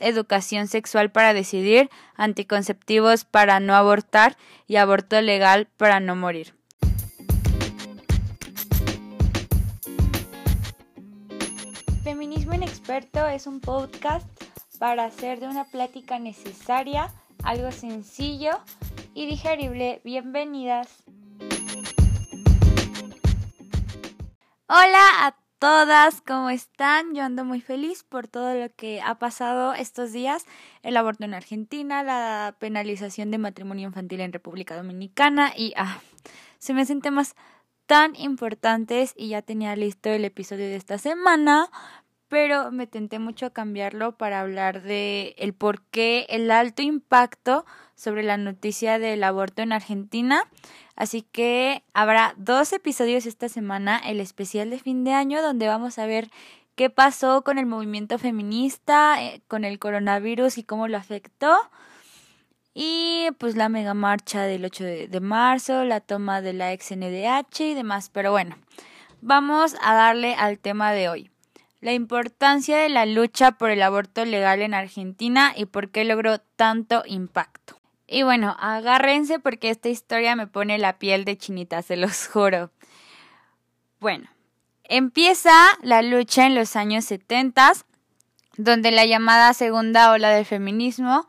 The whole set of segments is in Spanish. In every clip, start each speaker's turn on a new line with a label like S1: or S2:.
S1: educación sexual para decidir, anticonceptivos para no abortar y aborto legal para no morir. Feminismo Inexperto es un podcast para hacer de una plática necesaria algo sencillo y digerible. Bienvenidas. Hola a todas, ¿cómo están? Yo ando muy feliz por todo lo que ha pasado estos días, el aborto en Argentina, la penalización de matrimonio infantil en República Dominicana y ah, se me hacen temas tan importantes y ya tenía listo el episodio de esta semana, pero me tenté mucho a cambiarlo para hablar de el por qué el alto impacto sobre la noticia del aborto en Argentina Así que habrá dos episodios esta semana, el especial de fin de año, donde vamos a ver qué pasó con el movimiento feminista, eh, con el coronavirus y cómo lo afectó. Y pues la mega marcha del 8 de, marzo, la toma de la ex NDH y demás. Pero bueno, vamos a darle al tema de hoy. La importancia de la lucha por el aborto legal en Argentina y por qué logró tanto impacto. Y bueno, agárrense porque esta historia me pone la piel de chinita, se los juro. Bueno, empieza la lucha en los años 70, donde la llamada segunda ola del feminismo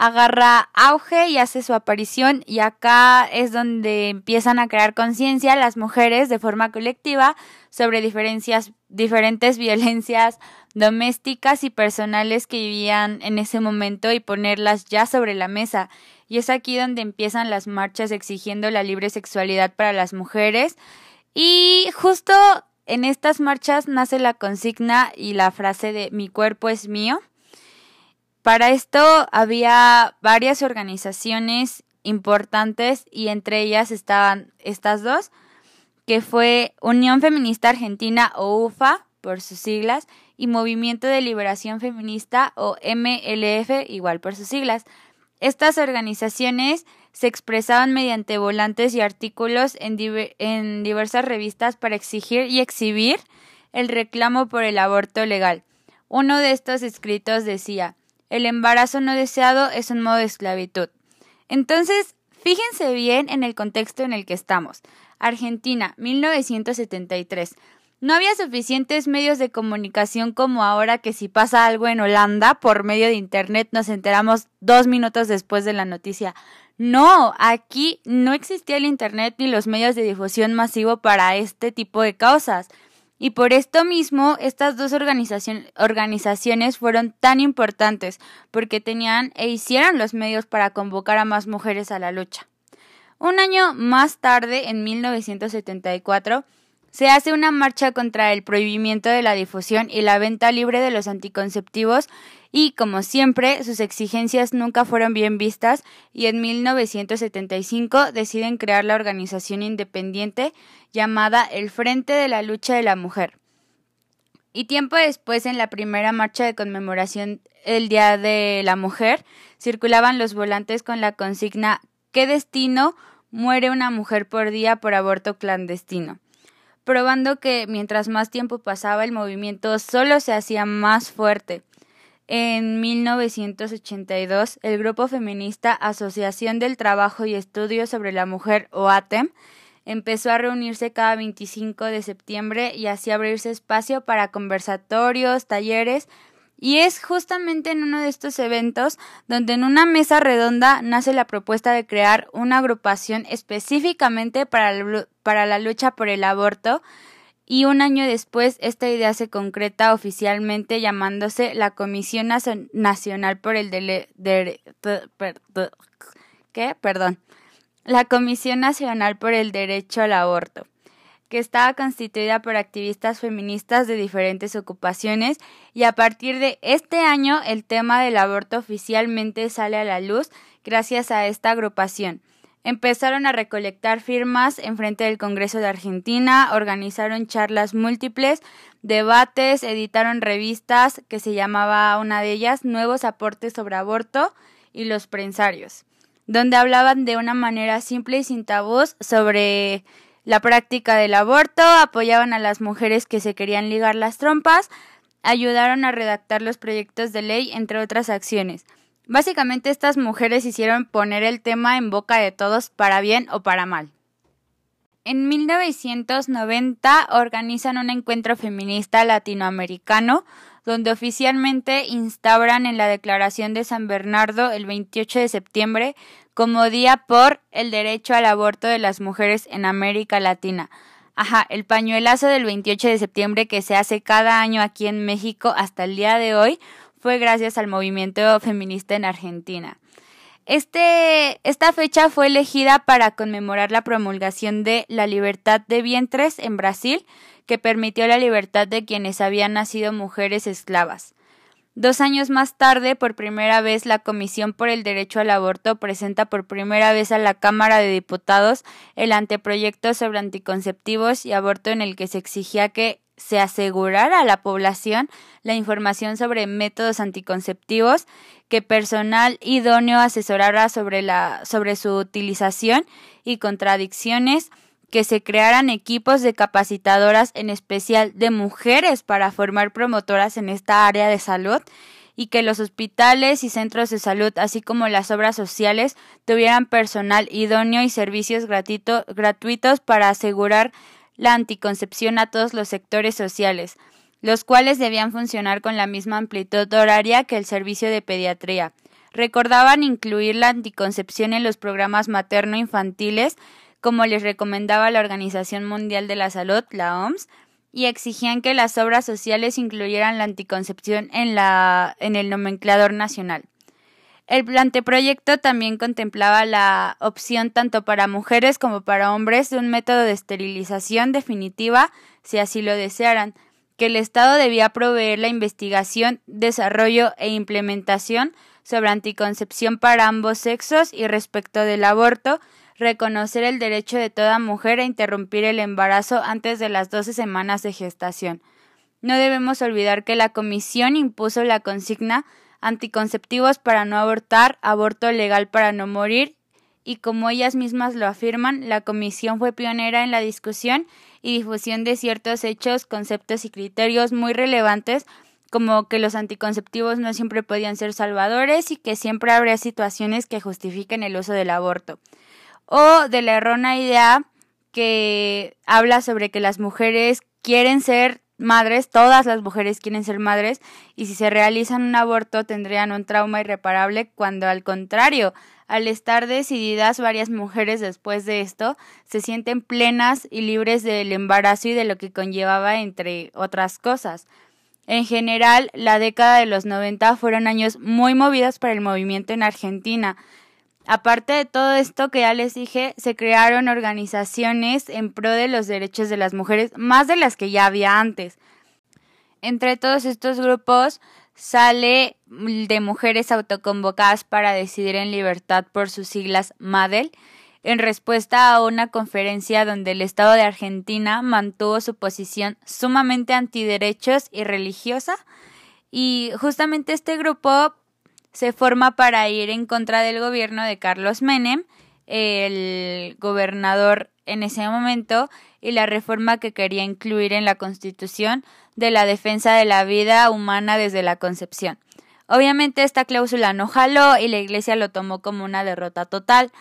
S1: agarra auge y hace su aparición y acá es donde empiezan a crear conciencia las mujeres de forma colectiva sobre diferencias, diferentes violencias domésticas y personales que vivían en ese momento y ponerlas ya sobre la mesa. Y es aquí donde empiezan las marchas exigiendo la libre sexualidad para las mujeres. Y justo en estas marchas nace la consigna y la frase de mi cuerpo es mío para esto había varias organizaciones importantes y entre ellas estaban estas dos, que fue Unión Feminista Argentina o UFA por sus siglas y Movimiento de Liberación Feminista o MLF igual por sus siglas. Estas organizaciones se expresaban mediante volantes y artículos en, en diversas revistas para exigir y exhibir el reclamo por el aborto legal. Uno de estos escritos decía el embarazo no deseado es un modo de esclavitud. Entonces, fíjense bien en el contexto en el que estamos. Argentina, 1973. No había suficientes medios de comunicación como ahora que si pasa algo en Holanda por medio de Internet nos enteramos dos minutos después de la noticia. No, aquí no existía el Internet ni los medios de difusión masivo para este tipo de causas. Y por esto mismo, estas dos organizaciones fueron tan importantes, porque tenían e hicieron los medios para convocar a más mujeres a la lucha. Un año más tarde, en 1974, se hace una marcha contra el prohibimiento de la difusión y la venta libre de los anticonceptivos y, como siempre, sus exigencias nunca fueron bien vistas y en 1975 deciden crear la organización independiente llamada el Frente de la Lucha de la Mujer. Y tiempo después, en la primera marcha de conmemoración del Día de la Mujer, circulaban los volantes con la consigna ¿Qué destino muere una mujer por día por aborto clandestino? Probando que mientras más tiempo pasaba el movimiento solo se hacía más fuerte. En 1982, el grupo feminista Asociación del Trabajo y Estudios sobre la Mujer, o ATEM, empezó a reunirse cada 25 de septiembre y así abrirse espacio para conversatorios, talleres, y es justamente en uno de estos eventos donde en una mesa redonda nace la propuesta de crear una agrupación específicamente para, para la lucha por el aborto, y un año después esta idea se concreta oficialmente llamándose la Comisión Nacional por el Dele. Perdón. La Comisión Nacional por el Derecho al Aborto, que estaba constituida por activistas feministas de diferentes ocupaciones y a partir de este año el tema del aborto oficialmente sale a la luz gracias a esta agrupación. Empezaron a recolectar firmas en frente del Congreso de Argentina, organizaron charlas múltiples, debates, editaron revistas que se llamaba una de ellas Nuevos aportes sobre aborto y los prensarios donde hablaban de una manera simple y sin tabús sobre la práctica del aborto, apoyaban a las mujeres que se querían ligar las trompas ayudaron a redactar los proyectos de ley, entre otras acciones. Básicamente estas mujeres hicieron poner el tema en boca de todos para bien o para mal. En 1990 organizan un encuentro feminista latinoamericano donde oficialmente instauran en la Declaración de San Bernardo el 28 de septiembre como Día por el Derecho al Aborto de las Mujeres en América Latina. Ajá, el pañuelazo del 28 de septiembre que se hace cada año aquí en México hasta el día de hoy fue gracias al movimiento feminista en Argentina. Este, esta fecha fue elegida para conmemorar la promulgación de la libertad de vientres en Brasil, que permitió la libertad de quienes habían nacido mujeres esclavas. Dos años más tarde, por primera vez, la Comisión por el Derecho al Aborto presenta por primera vez a la Cámara de Diputados el anteproyecto sobre anticonceptivos y aborto en el que se exigía que se asegurara a la población la información sobre métodos anticonceptivos, que personal idóneo asesorara sobre, la, sobre su utilización y contradicciones, que se crearan equipos de capacitadoras, en especial de mujeres, para formar promotoras en esta área de salud, y que los hospitales y centros de salud, así como las obras sociales, tuvieran personal idóneo y servicios gratuitos para asegurar la anticoncepción a todos los sectores sociales, los cuales debían funcionar con la misma amplitud horaria que el servicio de pediatría. Recordaban incluir la anticoncepción en los programas materno-infantiles, como les recomendaba la Organización Mundial de la Salud, la OMS, y exigían que las obras sociales incluyeran la anticoncepción en, la, en el nomenclador nacional. El anteproyecto también contemplaba la opción tanto para mujeres como para hombres de un método de esterilización definitiva, si así lo desearan, que el Estado debía proveer la investigación, desarrollo e implementación sobre anticoncepción para ambos sexos y respecto del aborto, reconocer el derecho de toda mujer a interrumpir el embarazo antes de las 12 semanas de gestación. No debemos olvidar que la Comisión impuso la consigna anticonceptivos para no abortar, aborto legal para no morir, y como ellas mismas lo afirman, la Comisión fue pionera en la discusión y difusión de ciertos hechos, conceptos y criterios muy relevantes, como que los anticonceptivos no siempre podían ser salvadores y que siempre habría situaciones que justifiquen el uso del aborto. O de la errónea idea que habla sobre que las mujeres quieren ser madres, todas las mujeres quieren ser madres y si se realizan un aborto tendrían un trauma irreparable cuando al contrario, al estar decididas varias mujeres después de esto se sienten plenas y libres del embarazo y de lo que conllevaba entre otras cosas. En general, la década de los 90 fueron años muy movidos para el movimiento en Argentina, Aparte de todo esto que ya les dije, se crearon organizaciones en pro de los derechos de las mujeres, más de las que ya había antes. Entre todos estos grupos sale de mujeres autoconvocadas para decidir en libertad por sus siglas MADEL, en respuesta a una conferencia donde el Estado de Argentina mantuvo su posición sumamente antiderechos y religiosa. Y justamente este grupo se forma para ir en contra del gobierno de Carlos Menem, el gobernador en ese momento, y la reforma que quería incluir en la Constitución de la defensa de la vida humana desde la concepción. Obviamente esta cláusula no jaló y la Iglesia lo tomó como una derrota total.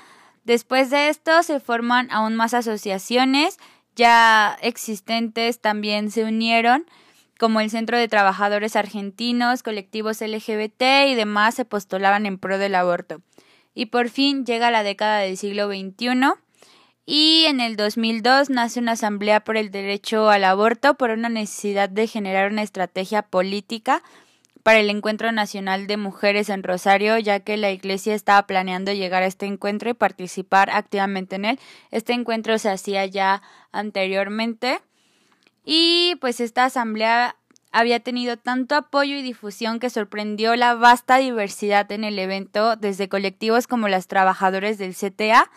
S1: Después de esto se forman aún más asociaciones ya existentes también se unieron como el Centro de Trabajadores Argentinos, colectivos LGBT y demás se postulaban en pro del aborto. Y por fin llega la década del siglo XXI y en el 2002 nace una asamblea por el derecho al aborto por una necesidad de generar una estrategia política para el Encuentro Nacional de Mujeres en Rosario, ya que la Iglesia estaba planeando llegar a este encuentro y participar activamente en él. Este encuentro se hacía ya anteriormente y pues esta asamblea había tenido tanto apoyo y difusión que sorprendió la vasta diversidad en el evento, desde colectivos como las trabajadores del CTA,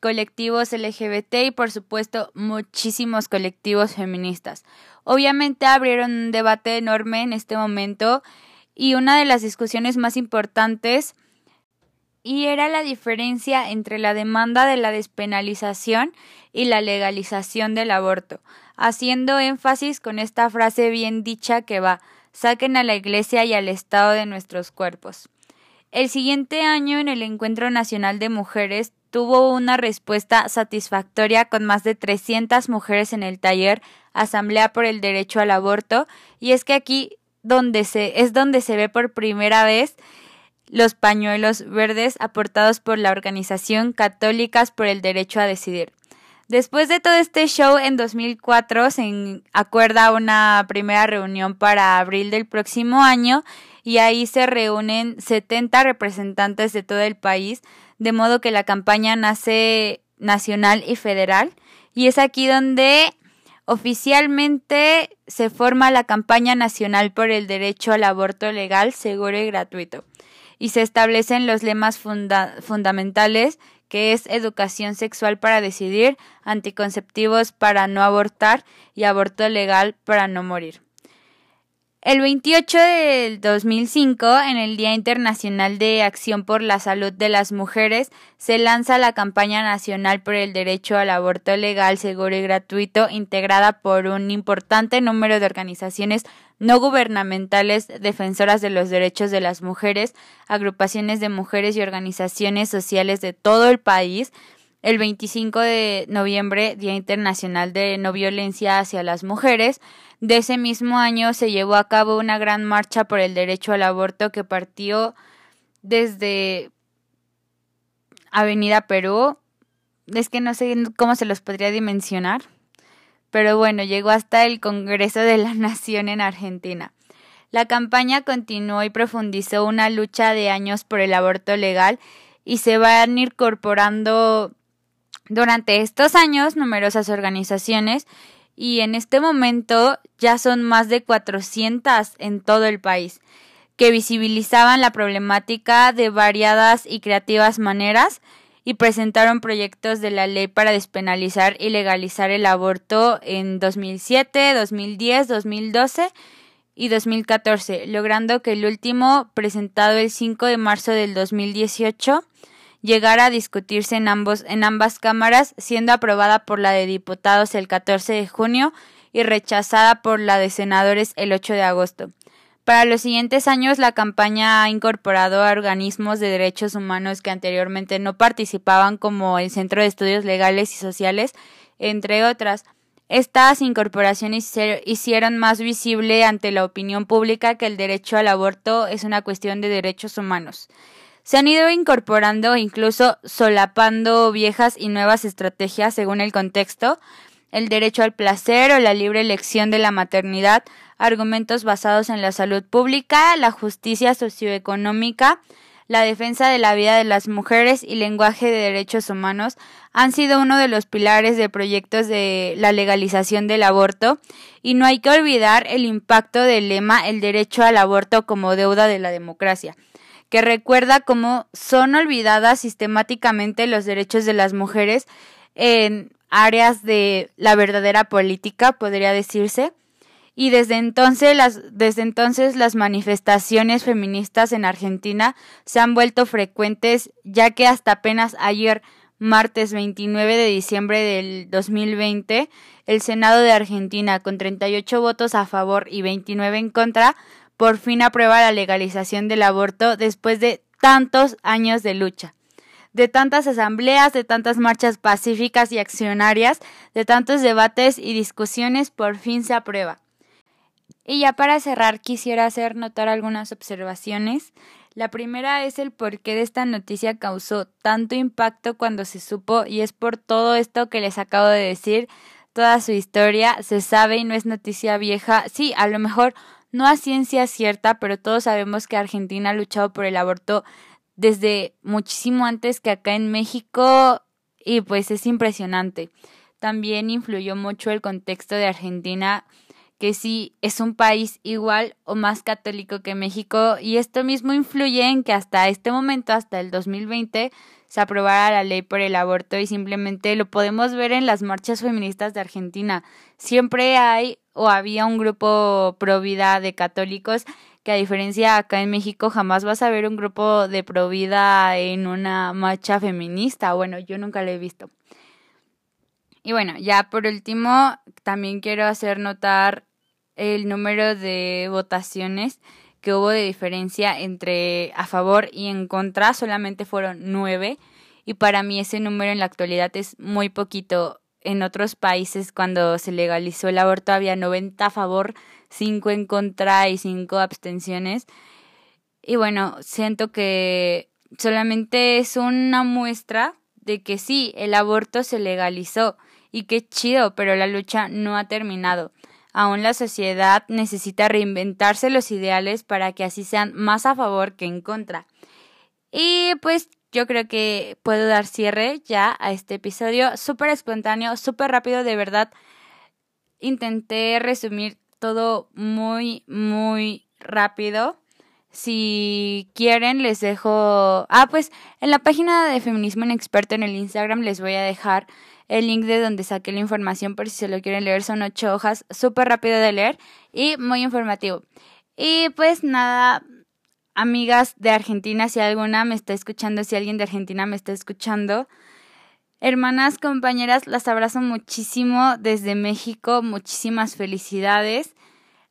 S1: colectivos LGBT y por supuesto muchísimos colectivos feministas. Obviamente abrieron un debate enorme en este momento y una de las discusiones más importantes y era la diferencia entre la demanda de la despenalización y la legalización del aborto, haciendo énfasis con esta frase bien dicha que va saquen a la Iglesia y al Estado de nuestros cuerpos. El siguiente año, en el Encuentro Nacional de Mujeres, tuvo una respuesta satisfactoria con más de 300 mujeres en el taller Asamblea por el Derecho al Aborto, y es que aquí donde se, es donde se ve por primera vez los pañuelos verdes aportados por la Organización Católicas por el Derecho a Decidir. Después de todo este show, en 2004 se acuerda una primera reunión para abril del próximo año y ahí se reúnen 70 representantes de todo el país, de modo que la campaña nace nacional y federal. Y es aquí donde oficialmente se forma la campaña nacional por el derecho al aborto legal, seguro y gratuito. Y se establecen los lemas fundamentales que es educación sexual para decidir, anticonceptivos para no abortar y aborto legal para no morir. El 28 del 2005, en el Día Internacional de Acción por la Salud de las Mujeres, se lanza la campaña nacional por el derecho al aborto legal, seguro y gratuito, integrada por un importante número de organizaciones no gubernamentales defensoras de los derechos de las mujeres, agrupaciones de mujeres y organizaciones sociales de todo el país, el 25 de noviembre, Día Internacional de No Violencia hacia las Mujeres. De ese mismo año se llevó a cabo una gran marcha por el derecho al aborto que partió desde Avenida Perú. Es que no sé cómo se los podría dimensionar. Pero bueno, llegó hasta el Congreso de la Nación en Argentina. La campaña continuó y profundizó una lucha de años por el aborto legal y se van incorporando durante estos años, numerosas organizaciones y en este momento ya son más de 400 en todo el país que visibilizaban la problemática de variadas y creativas maneras y presentaron proyectos de la ley para despenalizar y legalizar el aborto en 2007, 2010, 2012 y 2014, logrando que el último, presentado el 5 de marzo del 2018, llegara a discutirse en, ambos, en ambas cámaras, siendo aprobada por la de diputados el 14 de junio y rechazada por la de senadores el 8 de agosto. Para los siguientes años, la campaña ha incorporado a organismos de derechos humanos que anteriormente no participaban, como el Centro de Estudios Legales y Sociales, entre otras. Estas incorporaciones hicieron más visible ante la opinión pública que el derecho al aborto es una cuestión de derechos humanos. Se han ido incorporando, incluso solapando viejas y nuevas estrategias según el contexto, el derecho al placer o la libre elección de la maternidad, argumentos basados en la salud pública, la justicia socioeconómica, la defensa de la vida de las mujeres y lenguaje de derechos humanos han sido uno de los pilares de proyectos de la legalización del aborto. Y no hay que olvidar el impacto del lema el derecho al aborto como deuda de la democracia que recuerda cómo son olvidadas sistemáticamente los derechos de las mujeres en áreas de la verdadera política, podría decirse. Y desde entonces, las, desde entonces las manifestaciones feministas en Argentina se han vuelto frecuentes, ya que hasta apenas ayer, martes 29 de diciembre del 2020, el Senado de Argentina, con 38 votos a favor y 29 en contra, por fin aprueba la legalización del aborto después de tantos años de lucha, de tantas asambleas, de tantas marchas pacíficas y accionarias, de tantos debates y discusiones, por fin se aprueba. Y ya para cerrar quisiera hacer notar algunas observaciones. La primera es el por qué de esta noticia causó tanto impacto cuando se supo y es por todo esto que les acabo de decir, toda su historia se sabe y no es noticia vieja. Sí, a lo mejor no a ciencia cierta, pero todos sabemos que Argentina ha luchado por el aborto desde muchísimo antes que acá en México y pues es impresionante. También influyó mucho el contexto de Argentina, que sí es un país igual o más católico que México y esto mismo influye en que hasta este momento, hasta el 2020, se aprobara la ley por el aborto y simplemente lo podemos ver en las marchas feministas de Argentina. Siempre hay o había un grupo pro vida de católicos que a diferencia acá en México jamás vas a ver un grupo de pro vida en una marcha feminista. Bueno, yo nunca lo he visto. Y bueno, ya por último, también quiero hacer notar el número de votaciones que hubo de diferencia entre a favor y en contra, solamente fueron nueve y para mí ese número en la actualidad es muy poquito. En otros países cuando se legalizó el aborto había 90 a favor, 5 en contra y 5 abstenciones. Y bueno, siento que solamente es una muestra de que sí, el aborto se legalizó y qué chido, pero la lucha no ha terminado. Aún la sociedad necesita reinventarse los ideales para que así sean más a favor que en contra. Y pues yo creo que puedo dar cierre ya a este episodio. Súper espontáneo, súper rápido, de verdad. Intenté resumir todo muy, muy rápido. Si quieren, les dejo. Ah, pues en la página de Feminismo en Experto en el Instagram les voy a dejar el link de donde saqué la información por si se lo quieren leer. Son ocho hojas, súper rápido de leer y muy informativo. Y pues nada, amigas de Argentina, si alguna me está escuchando, si alguien de Argentina me está escuchando. Hermanas, compañeras, las abrazo muchísimo desde México, muchísimas felicidades.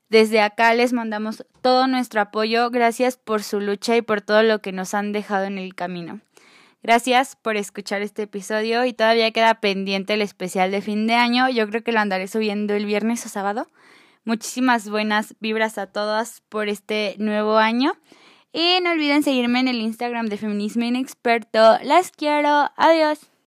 S1: Desde acá les mandamos todo nuestro apoyo, gracias por su lucha y por todo lo que nos han dejado en el camino. Gracias por escuchar este episodio y todavía queda pendiente el especial de fin de año, yo creo que lo andaré subiendo el viernes o sábado. Muchísimas buenas vibras a todas por este nuevo año. Y no olviden seguirme en el Instagram de Feminismo Inexperto. Las quiero. Adiós.